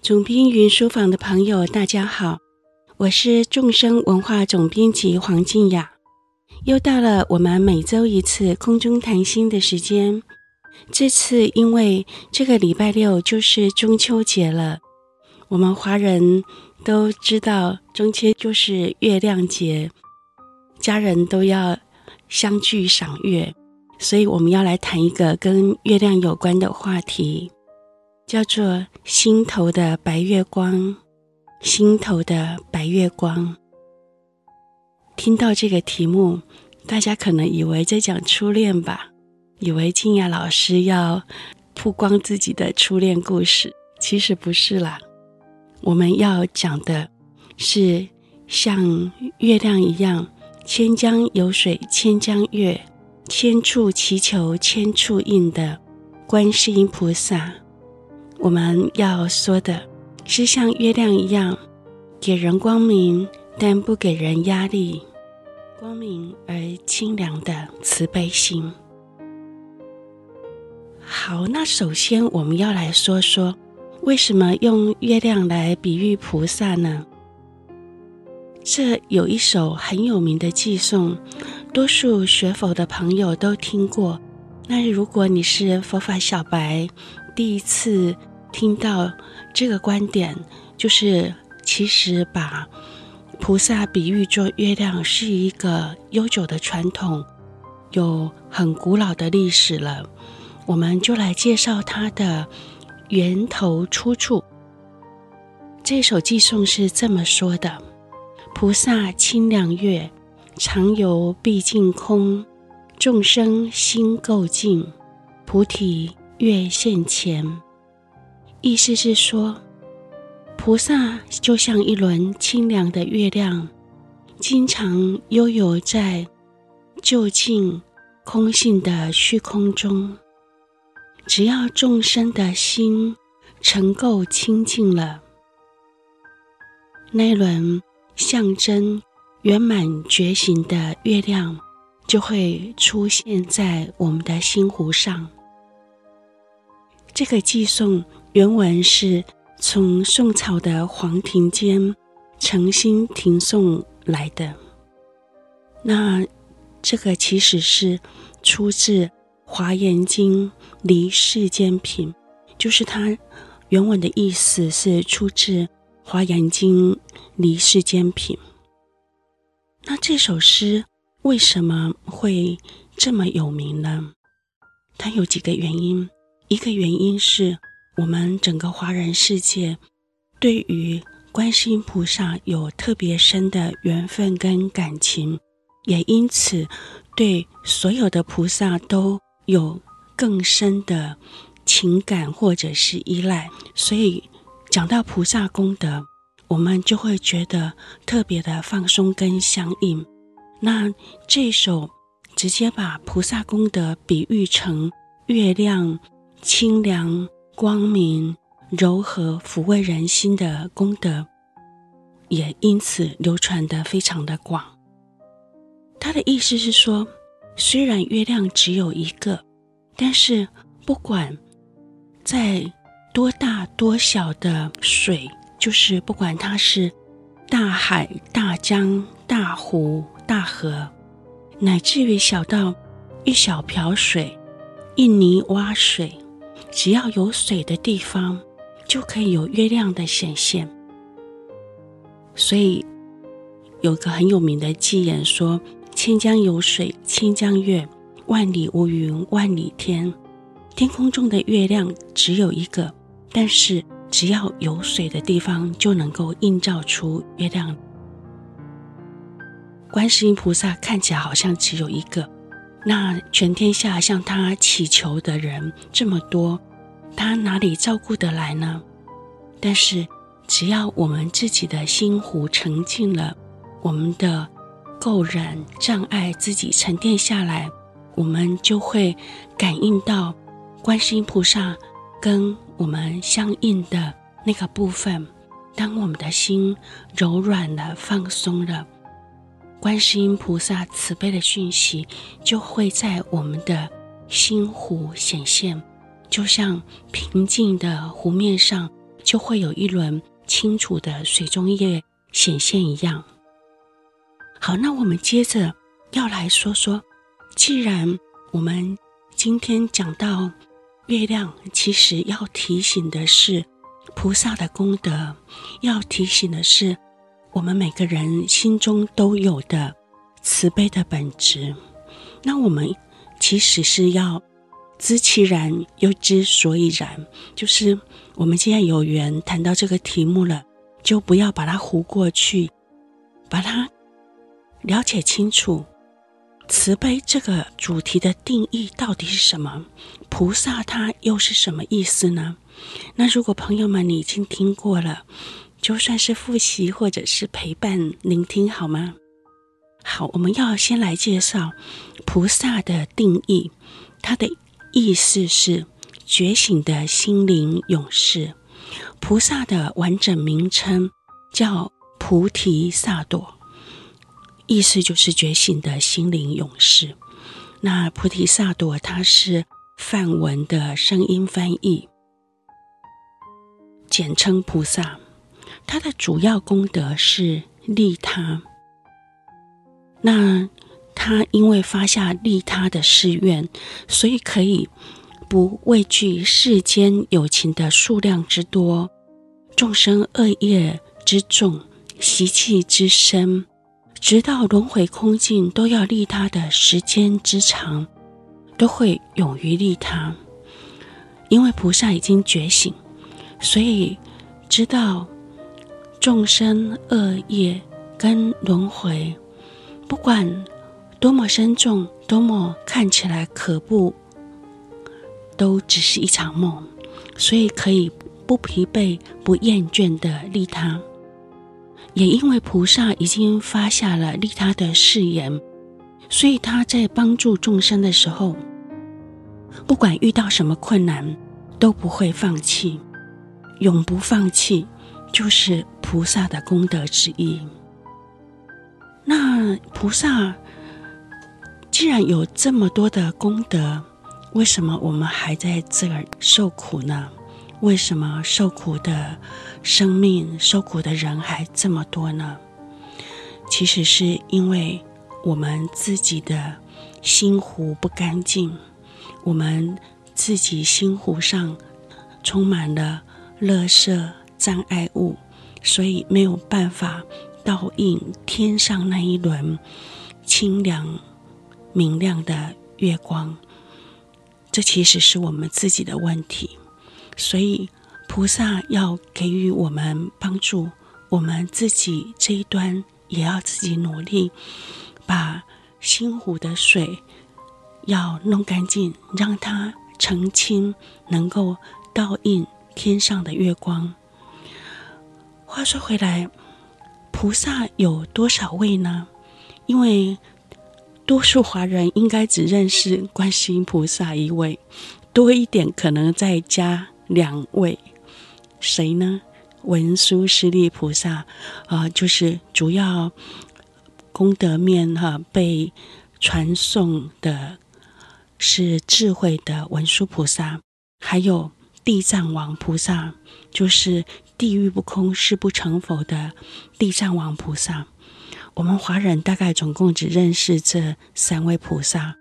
总编云书房的朋友，大家好，我是众生文化总编辑黄静雅。又到了我们每周一次空中谈心的时间。这次因为这个礼拜六就是中秋节了，我们华人都知道中秋就是月亮节，家人都要相聚赏月，所以我们要来谈一个跟月亮有关的话题，叫做“心头的白月光”。心头的白月光，听到这个题目，大家可能以为在讲初恋吧，以为静雅老师要曝光自己的初恋故事，其实不是啦。我们要讲的是像月亮一样，千江有水千江月，千处祈求千处应的观世音菩萨。我们要说的。是像月亮一样，给人光明，但不给人压力，光明而清凉的慈悲心。好，那首先我们要来说说，为什么用月亮来比喻菩萨呢？这有一首很有名的偈颂，多数学佛的朋友都听过。那如果你是佛法小白，第一次。听到这个观点，就是其实把菩萨比喻作月亮是一个悠久的传统，有很古老的历史了。我们就来介绍它的源头出处。这首偈颂是这么说的：“菩萨清凉月，常游毕竟空，众生心垢净，菩提月现前。”意思是说，菩萨就像一轮清凉的月亮，经常悠游在究竟空性的虚空中。只要众生的心成够清净了，那轮象征圆满觉醒的月亮就会出现在我们的心湖上。这个寄送。原文是从宋朝的黄庭坚诚心停诵来的。那这个其实是出自《华严经·离世间品》，就是它原文的意思是出自《华严经·离世间品》。那这首诗为什么会这么有名呢？它有几个原因，一个原因是。我们整个华人世界对于观世音菩萨有特别深的缘分跟感情，也因此对所有的菩萨都有更深的情感或者是依赖。所以讲到菩萨功德，我们就会觉得特别的放松跟相应。那这首直接把菩萨功德比喻成月亮清凉。光明、柔和、抚慰人心的功德，也因此流传得非常的广。他的意思是说，虽然月亮只有一个，但是不管在多大多小的水，就是不管它是大海、大江、大湖、大河，乃至于小到一小瓢水、一泥洼水。只要有水的地方，就可以有月亮的显现。所以有个很有名的偈言说：“千江有水千江月，万里无云万里天。”天空中的月亮只有一个，但是只要有水的地方，就能够映照出月亮。观世音菩萨看起来好像只有一个。那全天下向他祈求的人这么多，他哪里照顾得来呢？但是，只要我们自己的心湖澄净了，我们的垢染障碍自己沉淀下来，我们就会感应到观世音菩萨跟我们相应的那个部分。当我们的心柔软了、放松了。观世音菩萨慈悲的讯息就会在我们的心湖显现，就像平静的湖面上就会有一轮清楚的水中月显现一样。好，那我们接着要来说说，既然我们今天讲到月亮，其实要提醒的是菩萨的功德，要提醒的是我们每个人心中都有的慈悲的本质。那我们其实是要。知其然，又知所以然。就是我们既然有缘谈到这个题目了，就不要把它糊过去，把它了解清楚。慈悲这个主题的定义到底是什么？菩萨他又是什么意思呢？那如果朋友们你已经听过了，就算是复习或者是陪伴聆听好吗？好，我们要先来介绍菩萨的定义，它的。意思是觉醒的心灵勇士，菩萨的完整名称叫菩提萨埵，意思就是觉醒的心灵勇士。那菩提萨埵它是梵文的声音翻译，简称菩萨。它的主要功德是利他。那他因为发下利他的誓愿，所以可以不畏惧世间有情的数量之多、众生恶业之重、习气之深，直到轮回空尽都要利他的时间之长，都会勇于利他。因为菩萨已经觉醒，所以知道众生恶业跟轮回，不管。多么深重，多么看起来可怖，都只是一场梦，所以可以不疲惫、不厌倦地利他。也因为菩萨已经发下了利他的誓言，所以他在帮助众生的时候，不管遇到什么困难，都不会放弃，永不放弃，就是菩萨的功德之一。那菩萨。既然有这么多的功德，为什么我们还在这儿受苦呢？为什么受苦的生命、受苦的人还这么多呢？其实是因为我们自己的心湖不干净，我们自己心湖上充满了垃圾障碍物，所以没有办法倒映天上那一轮清凉。明亮的月光，这其实是我们自己的问题，所以菩萨要给予我们帮助，我们自己这一端也要自己努力，把心湖的水要弄干净，让它澄清，能够倒映天上的月光。话说回来，菩萨有多少位呢？因为多数华人应该只认识观世音菩萨一位，多一点可能再加两位，谁呢？文殊师利菩萨，啊、呃，就是主要功德面哈、被传颂的是智慧的文殊菩萨，还有地藏王菩萨，就是地狱不空誓不成佛的地藏王菩萨。我们华人大概总共只认识这三位菩萨，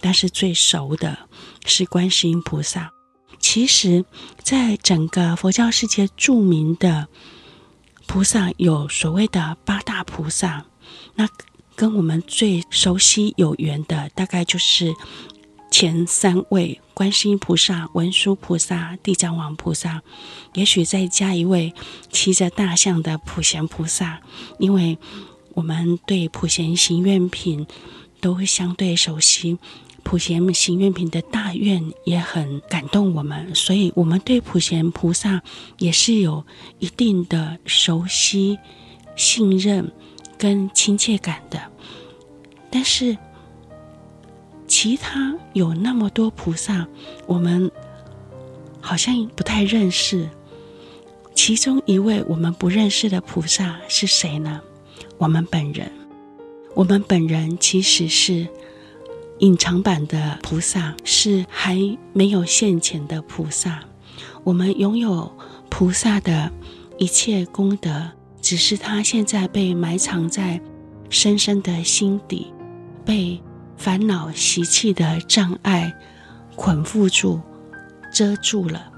但是最熟的是观世音菩萨。其实，在整个佛教世界著名的菩萨有所谓的八大菩萨，那跟我们最熟悉有缘的，大概就是前三位：观世音菩萨、文殊菩萨、地藏王菩萨。也许再加一位骑着大象的普贤菩萨，因为。我们对普贤行愿品都会相对熟悉，普贤行愿品的大愿也很感动我们，所以我们对普贤菩萨也是有一定的熟悉、信任跟亲切感的。但是，其他有那么多菩萨，我们好像不太认识。其中一位我们不认识的菩萨是谁呢？我们本人，我们本人其实是隐藏版的菩萨，是还没有现前的菩萨。我们拥有菩萨的一切功德，只是他现在被埋藏在深深的心底，被烦恼习气的障碍捆缚住、遮住了，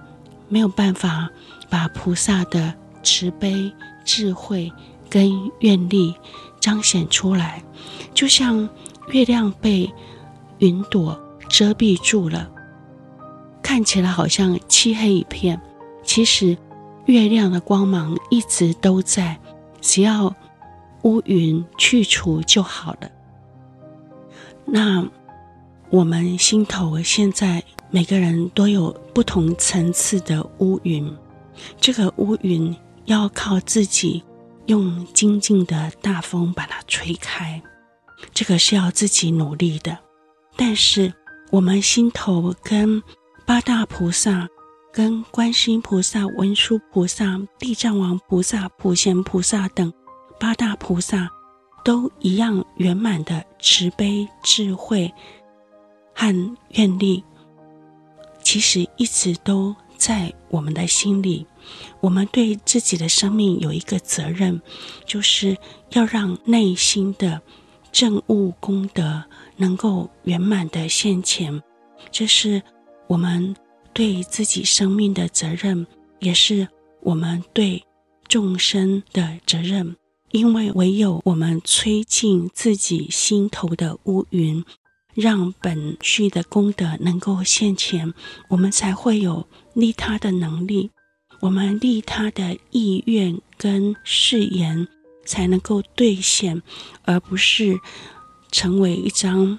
没有办法把菩萨的慈悲、智慧跟愿力彰显出来，就像月亮被云朵遮蔽住了，看起来好像漆黑一片。其实，月亮的光芒一直都在，只要乌云去除就好了。那我们心头现在每个人都有不同层次的乌云，这个乌云要靠自己用精进的大风把它吹开，这个是要自己努力的。但是我们心头跟八大菩萨。跟观世音菩萨、文殊菩萨、地藏王菩萨、普贤菩萨等八大菩萨都一样圆满的慈悲、智慧和愿力，其实一直都在我们的心里。我们对自己的生命有一个责任，就是要让内心的正悟功德能够圆满的现前。这是我们。对自己生命的责任，也是我们对众生的责任。因为唯有我们吹进自己心头的乌云，让本具的功德能够现前，我们才会有利他的能力，我们利他的意愿跟誓言才能够兑现，而不是成为一张。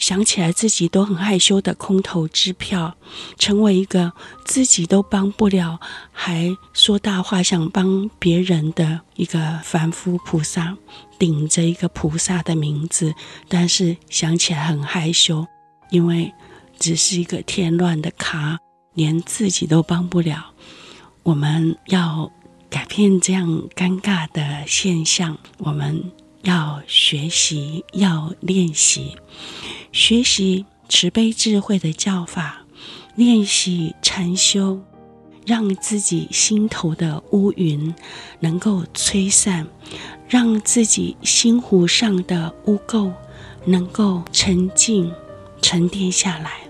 想起来自己都很害羞的空头支票，成为一个自己都帮不了，还说大话想帮别人的一个凡夫菩萨，顶着一个菩萨的名字，但是想起来很害羞，因为只是一个添乱的咖，连自己都帮不了。我们要改变这样尴尬的现象，我们要学习，要练习。学习慈悲智慧的教法，练习禅修，让自己心头的乌云能够吹散，让自己心湖上的污垢能够沉静、沉淀下来。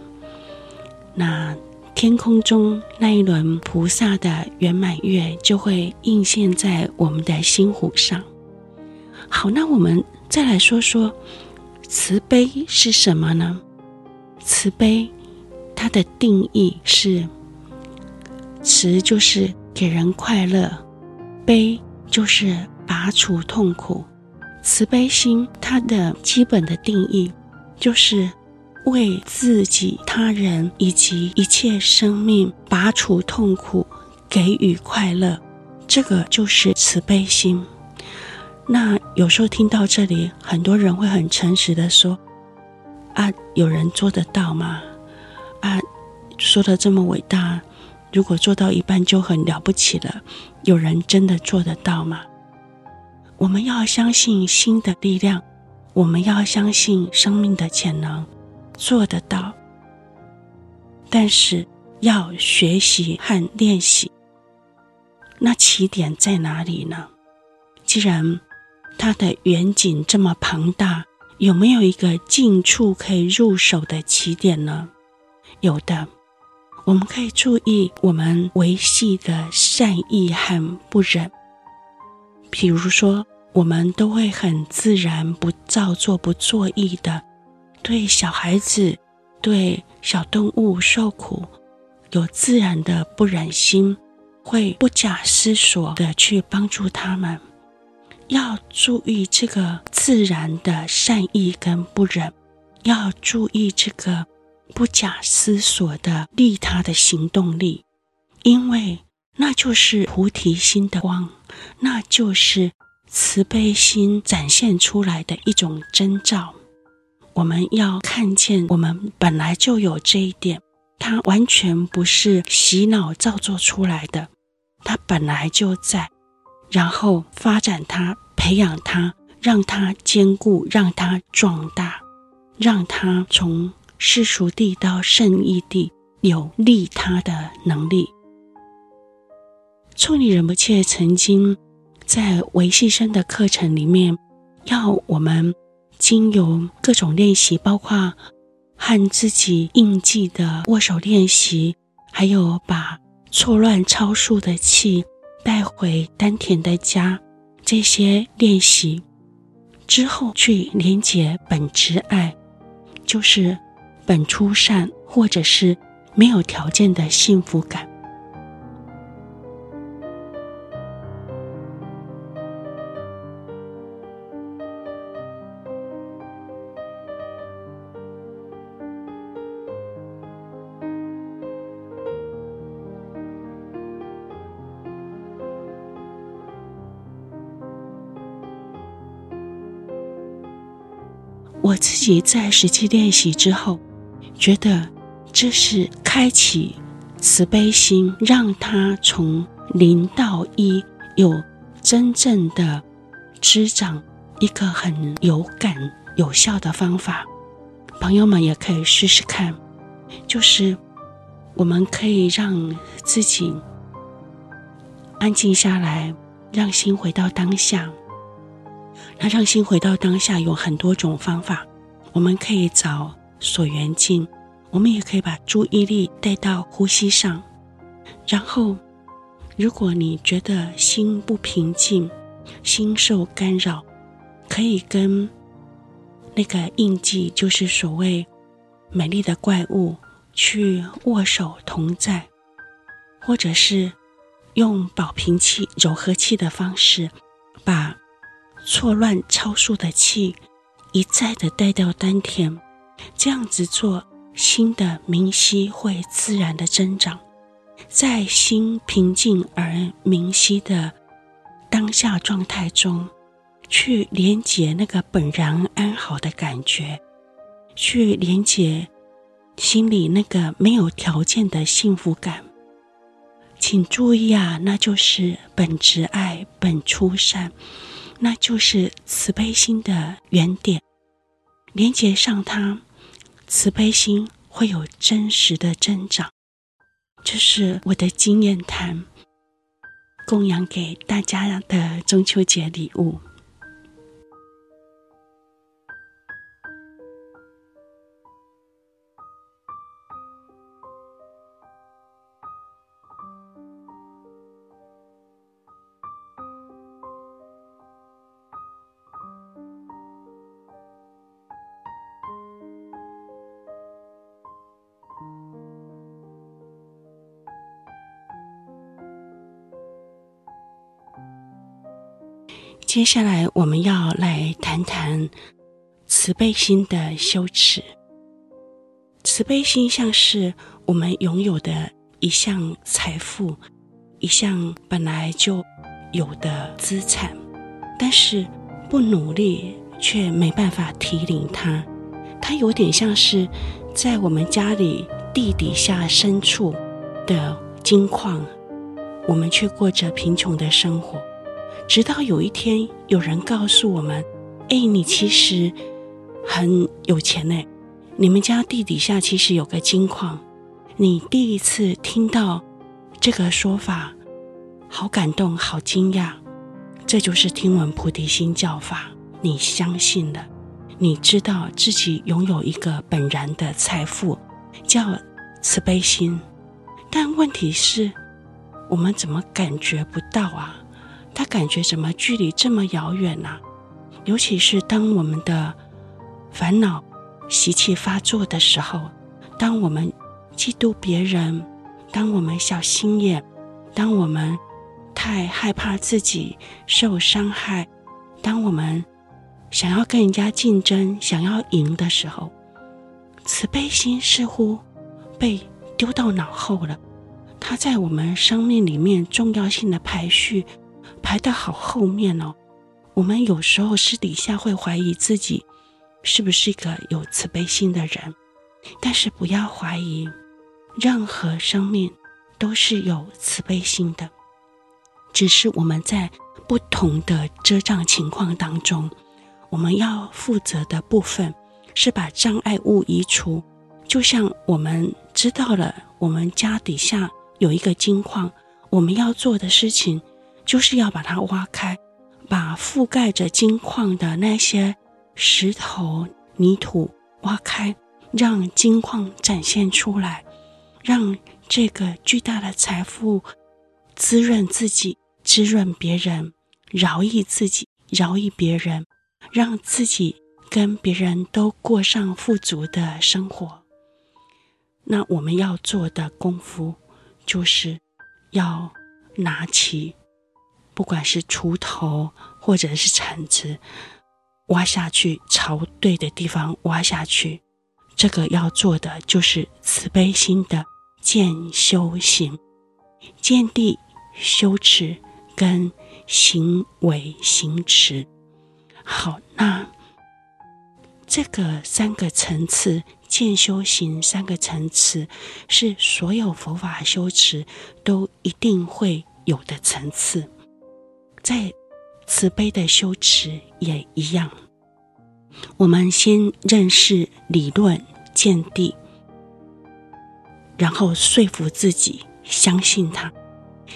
那天空中那一轮菩萨的圆满月就会映现在我们的心湖上。好，那我们再来说说。慈悲是什么呢？慈悲，它的定义是：慈就是给人快乐，悲就是拔除痛苦。慈悲心它的基本的定义就是为自己、他人以及一切生命拔除痛苦，给予快乐，这个就是慈悲心。那有时候听到这里，很多人会很诚实的说：“啊，有人做得到吗？啊，说得这么伟大，如果做到一半就很了不起了。有人真的做得到吗？”我们要相信心的力量，我们要相信生命的潜能，做得到。但是要学习和练习。那起点在哪里呢？既然它的远景这么庞大，有没有一个近处可以入手的起点呢？有的，我们可以注意我们维系的善意和不忍。比如说，我们都会很自然、不造作、不作意的，对小孩子、对小动物受苦，有自然的不忍心，会不假思索的去帮助他们。要注意这个自然的善意跟不忍，要注意这个不假思索的利他的行动力，因为那就是菩提心的光，那就是慈悲心展现出来的一种征兆。我们要看见，我们本来就有这一点，它完全不是洗脑造作出来的，它本来就在。然后发展它，培养它，让它坚固，让它壮大，让它从世俗地到圣义地有利他的能力。处女仁波切曾经在维系生的课程里面，要我们经由各种练习，包括和自己印记的握手练习，还有把错乱超速的气带回丹田的家，这些练习之后，去连接本质爱，就是本初善，或者是没有条件的幸福感。我自己在实际练习之后，觉得这是开启慈悲心，让它从零到一有真正的滋长，一个很有感有效的方法。朋友们也可以试试看，就是我们可以让自己安静下来，让心回到当下。那让心回到当下有很多种方法，我们可以找所缘境，我们也可以把注意力带到呼吸上。然后，如果你觉得心不平静，心受干扰，可以跟那个印记，就是所谓美丽的怪物，去握手同在，或者是用保平气、柔和气的方式，把。错乱超速的气，一再的带到丹田，这样子做，心的明晰会自然的增长，在心平静而明晰的当下状态中，去连接那个本然安好的感觉，去连接心里那个没有条件的幸福感。请注意啊，那就是本质爱，本初善。那就是慈悲心的原点，连接上它，慈悲心会有真实的增长。这是我的经验谈，供养给大家的中秋节礼物。接下来我们要来谈谈慈悲心的修持。慈悲心像是我们拥有的一项财富，一项本来就有的资产，但是不努力却没办法提领它。它有点像是在我们家里地底下深处的金矿，我们却过着贫穷的生活。直到有一天，有人告诉我们：“哎，你其实很有钱呢，你们家地底下其实有个金矿。”你第一次听到这个说法，好感动，好惊讶。这就是听闻菩提心教法，你相信了，你知道自己拥有一个本然的财富，叫慈悲心。但问题是，我们怎么感觉不到啊？他感觉怎么距离这么遥远呢？尤其是当我们的烦恼习气发作的时候，当我们嫉妒别人，当我们小心眼，当我们太害怕自己受伤害，当我们想要跟人家竞争、想要赢的时候，慈悲心似乎被丢到脑后了。它在我们生命里面重要性的排序。排得好后面哦，我们有时候私底下会怀疑自己是不是一个有慈悲心的人，但是不要怀疑，任何生命都是有慈悲心的，只是我们在不同的遮障情况当中，我们要负责的部分是把障碍物移除。就像我们知道了，我们家底下有一个金矿。我们要做的事情，就是要把它挖开，把覆盖着金矿的那些石头、泥土挖开，让金矿展现出来，让这个巨大的财富滋润自己、滋润别人，饶益自己、饶益别人，让自己跟别人都过上富足的生活。那我们要做的功夫，就是要拿起，不管是锄头或者是铲子，挖下去，朝对的地方挖下去。这个要做的就是慈悲心的见修行，见地修持跟行为行持。好，那这个三个层次。见修行三个层次是所有佛法修持都一定会有的层次，在慈悲的修持也一样。我们先认识理论见地，然后说服自己相信它。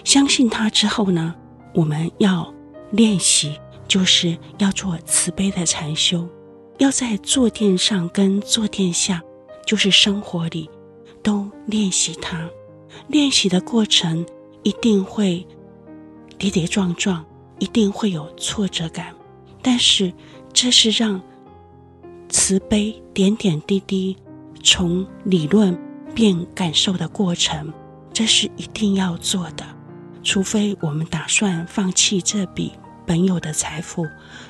相信它之后呢，我们要练习，就是要做慈悲的禅修。要在坐垫上跟坐垫下，就是生活里，都练习它。练习的过程一定会跌跌撞撞，一定会有挫折感，但是这是让慈悲点点滴滴从理论变感受的过程，这是一定要做的。除非我们打算放弃这笔。本有的财富，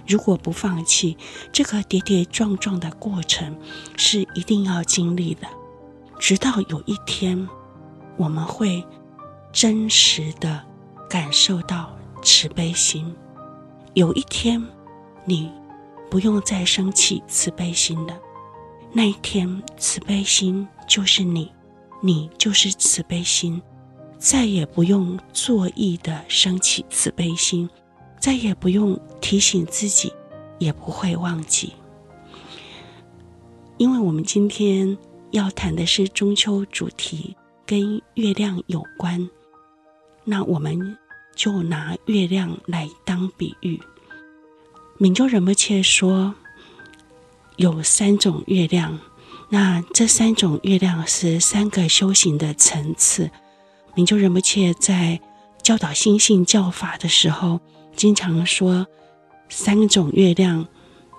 如果不放弃，这个跌跌撞撞的过程是一定要经历的。直到有一天，我们会真实的感受到慈悲心。有一天，你不用再生气慈悲心了。那一天，慈悲心就是你，你就是慈悲心，再也不用作意的升起慈悲心。再也不用提醒自己，也不会忘记，因为我们今天要谈的是中秋主题，跟月亮有关。那我们就拿月亮来当比喻。明就仁波切说，有三种月亮，那这三种月亮是三个修行的层次。明就仁波切在教导心性教法的时候。经常说，三种月亮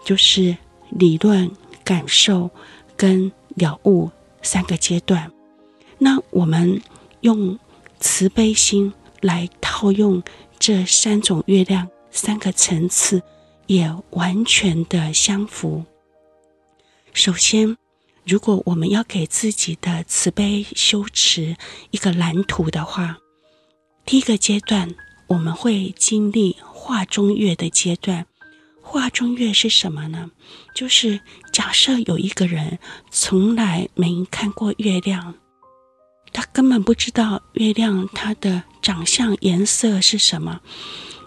就是理论、感受跟了悟三个阶段。那我们用慈悲心来套用这三种月亮三个层次，也完全的相符。首先，如果我们要给自己的慈悲修持一个蓝图的话，第一个阶段。我们会经历画中月的阶段。画中月是什么呢？就是假设有一个人从来没看过月亮，他根本不知道月亮它的长相、颜色是什么。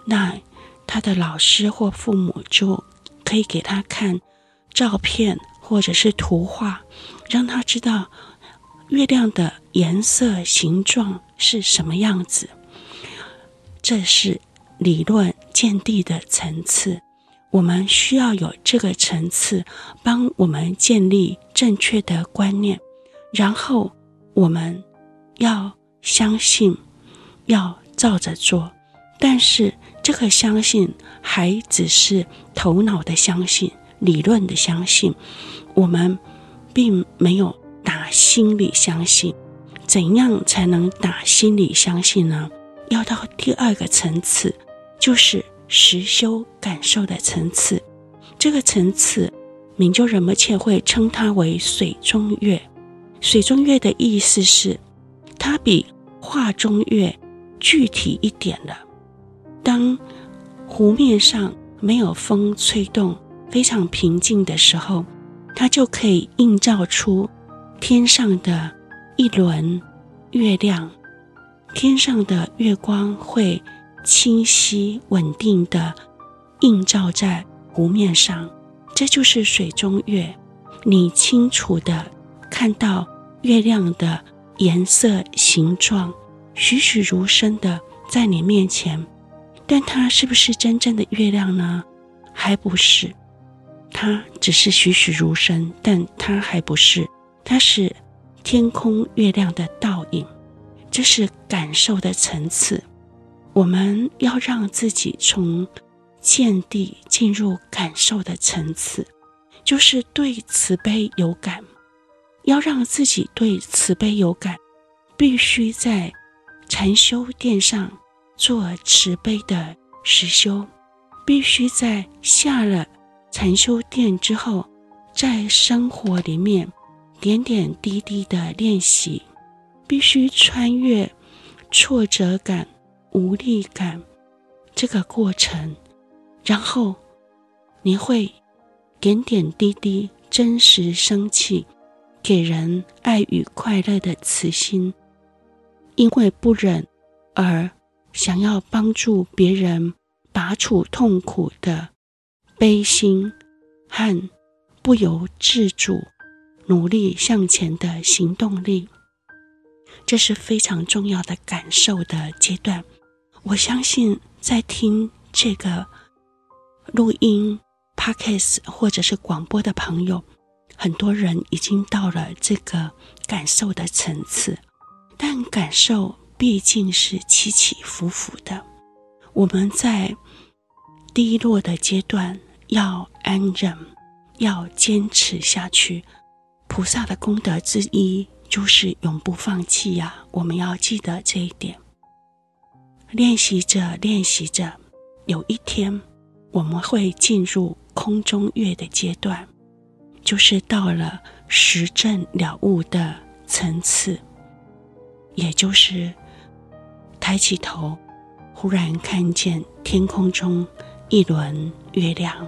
那他的老师或父母就可以给他看照片或者是图画，让他知道月亮的颜色、形状是什么样子。这是理论见地的层次，我们需要有这个层次帮我们建立正确的观念，然后我们要相信，要照着做。但是这个相信还只是头脑的相信，理论的相信，我们并没有打心里相信。怎样才能打心里相信呢？要到第二个层次，就是实修感受的层次。这个层次，明就仁波切会称它为水中月。水中月的意思是，它比画中月具体一点了。当湖面上没有风吹动，非常平静的时候，它就可以映照出天上的一轮月亮。天上的月光会清晰稳定地映照在湖面上，这就是水中月。你清楚地看到月亮的颜色、形状，栩栩如生的在你面前，但它是不是真正的月亮呢？还不是，它只是栩栩如生，但它还不是，它是天空月亮的倒影。这是感受的层次，我们要让自己从见地进入感受的层次，就是对慈悲有感。要让自己对慈悲有感，必须在禅修殿上做慈悲的实修，必须在下了禅修殿之后，在生活里面点点滴滴的练习。必须穿越挫折感、无力感这个过程，然后你会点点滴滴真实生起给人爱与快乐的慈心，因为不忍而想要帮助别人拔除痛苦的悲心和不由自主努力向前的行动力。这是非常重要的感受的阶段。我相信，在听这个录音、Podcast 或者是广播的朋友，很多人已经到了这个感受的层次。但感受毕竟是起起伏伏的。我们在低落的阶段要安忍，要坚持下去。菩萨的功德之一。就是永不放弃呀！我们要记得这一点。练习着，练习着，有一天我们会进入空中月的阶段，就是到了实证了悟的层次，也就是抬起头，忽然看见天空中一轮月亮，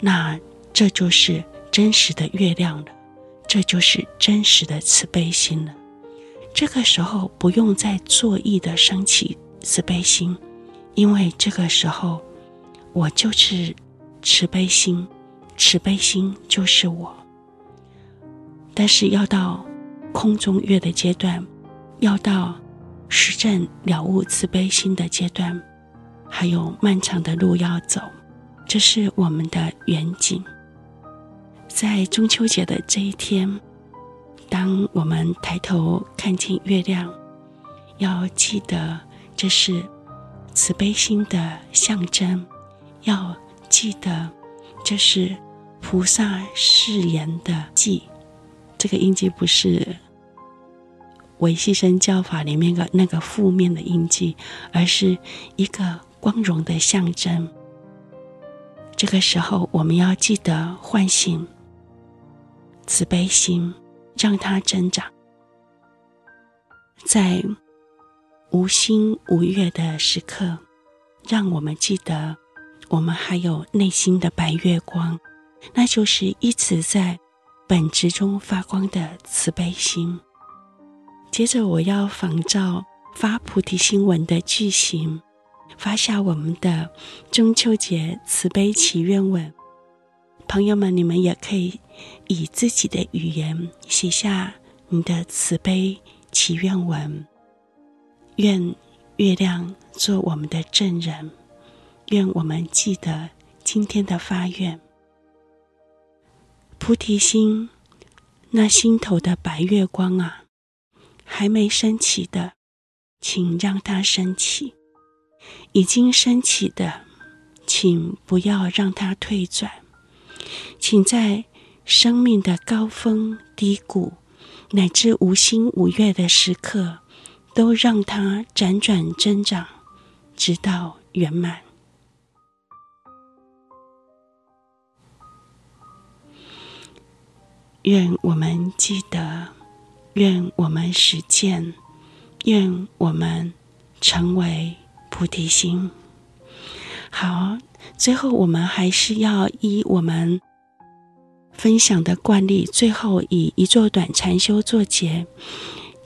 那这就是真实的月亮了。这就是真实的慈悲心了。这个时候不用再作意的升起慈悲心，因为这个时候我就是慈悲心，慈悲心就是我。但是要到空中月的阶段，要到实证了悟慈悲心的阶段，还有漫长的路要走，这是我们的远景。在中秋节的这一天，当我们抬头看见月亮，要记得这是慈悲心的象征，要记得这是菩萨誓言的记。这个印记不是维系生教法里面的那个负面的印记，而是一个光荣的象征。这个时候，我们要记得唤醒。慈悲心，让它增长。在无心无月的时刻，让我们记得，我们还有内心的白月光，那就是一直在本质中发光的慈悲心。接着，我要仿照发菩提心文的句型，发下我们的中秋节慈悲祈愿文。朋友们，你们也可以以自己的语言写下你的慈悲祈愿文。愿月亮做我们的证人，愿我们记得今天的发愿。菩提心，那心头的白月光啊，还没升起的，请让它升起；已经升起的，请不要让它退转。请在生命的高峰、低谷，乃至无心无月的时刻，都让它辗转增长，直到圆满。愿我们记得，愿我们实践，愿我们成为菩提心。好。最后，我们还是要依我们分享的惯例，最后以一座短禅修作结。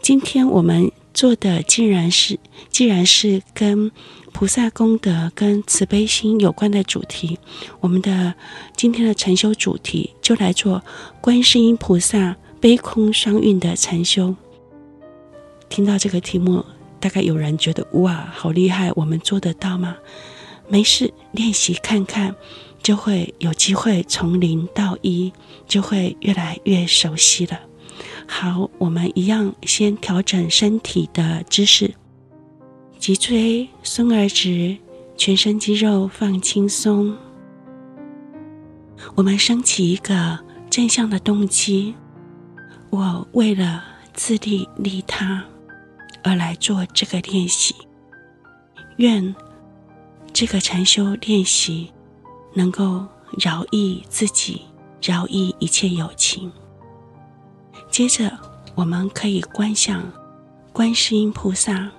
今天我们做的，竟然是既然是跟菩萨功德、跟慈悲心有关的主题，我们的今天的禅修主题就来做观世音菩萨悲空双运的禅修。听到这个题目，大概有人觉得哇，好厉害，我们做得到吗？没事，练习看看，就会有机会从零到一，就会越来越熟悉了。好，我们一样先调整身体的姿势，脊椎松而直，全身肌肉放轻松。我们升起一个正向的动机，我为了自利利他而来做这个练习。愿这个禅修练习能够饶益自己，饶益一切有情。接着，我们可以观想观世音菩萨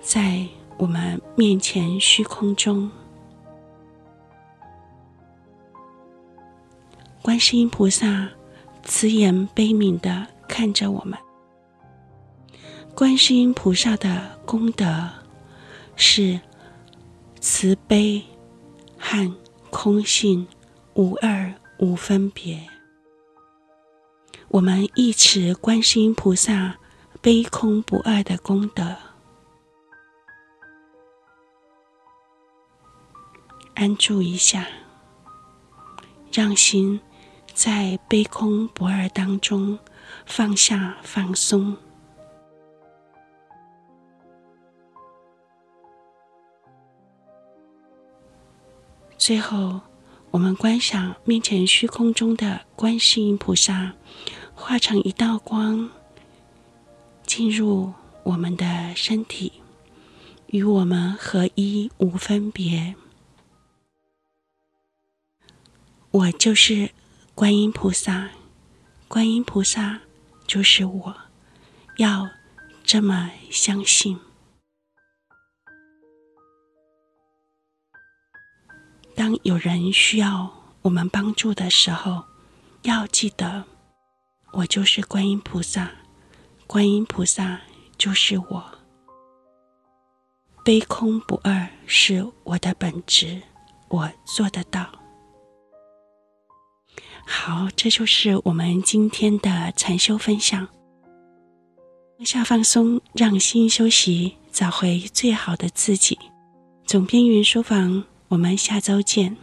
在我们面前虚空中。观世音菩萨慈颜悲悯地看着我们。观世音菩萨的功德是慈悲和空性无二无分别。我们忆持观世音菩萨悲空不二的功德，安住一下，让心在悲空不二当中放下放松。最后，我们观想面前虚空中的观世音菩萨。化成一道光，进入我们的身体，与我们合一无分别。我就是观音菩萨，观音菩萨就是我，要这么相信。当有人需要我们帮助的时候，要记得。我就是观音菩萨，观音菩萨就是我，悲空不二是我的本质，我做得到。好，这就是我们今天的禅修分享。放下放松，让心休息，找回最好的自己。总编云书房，我们下周见。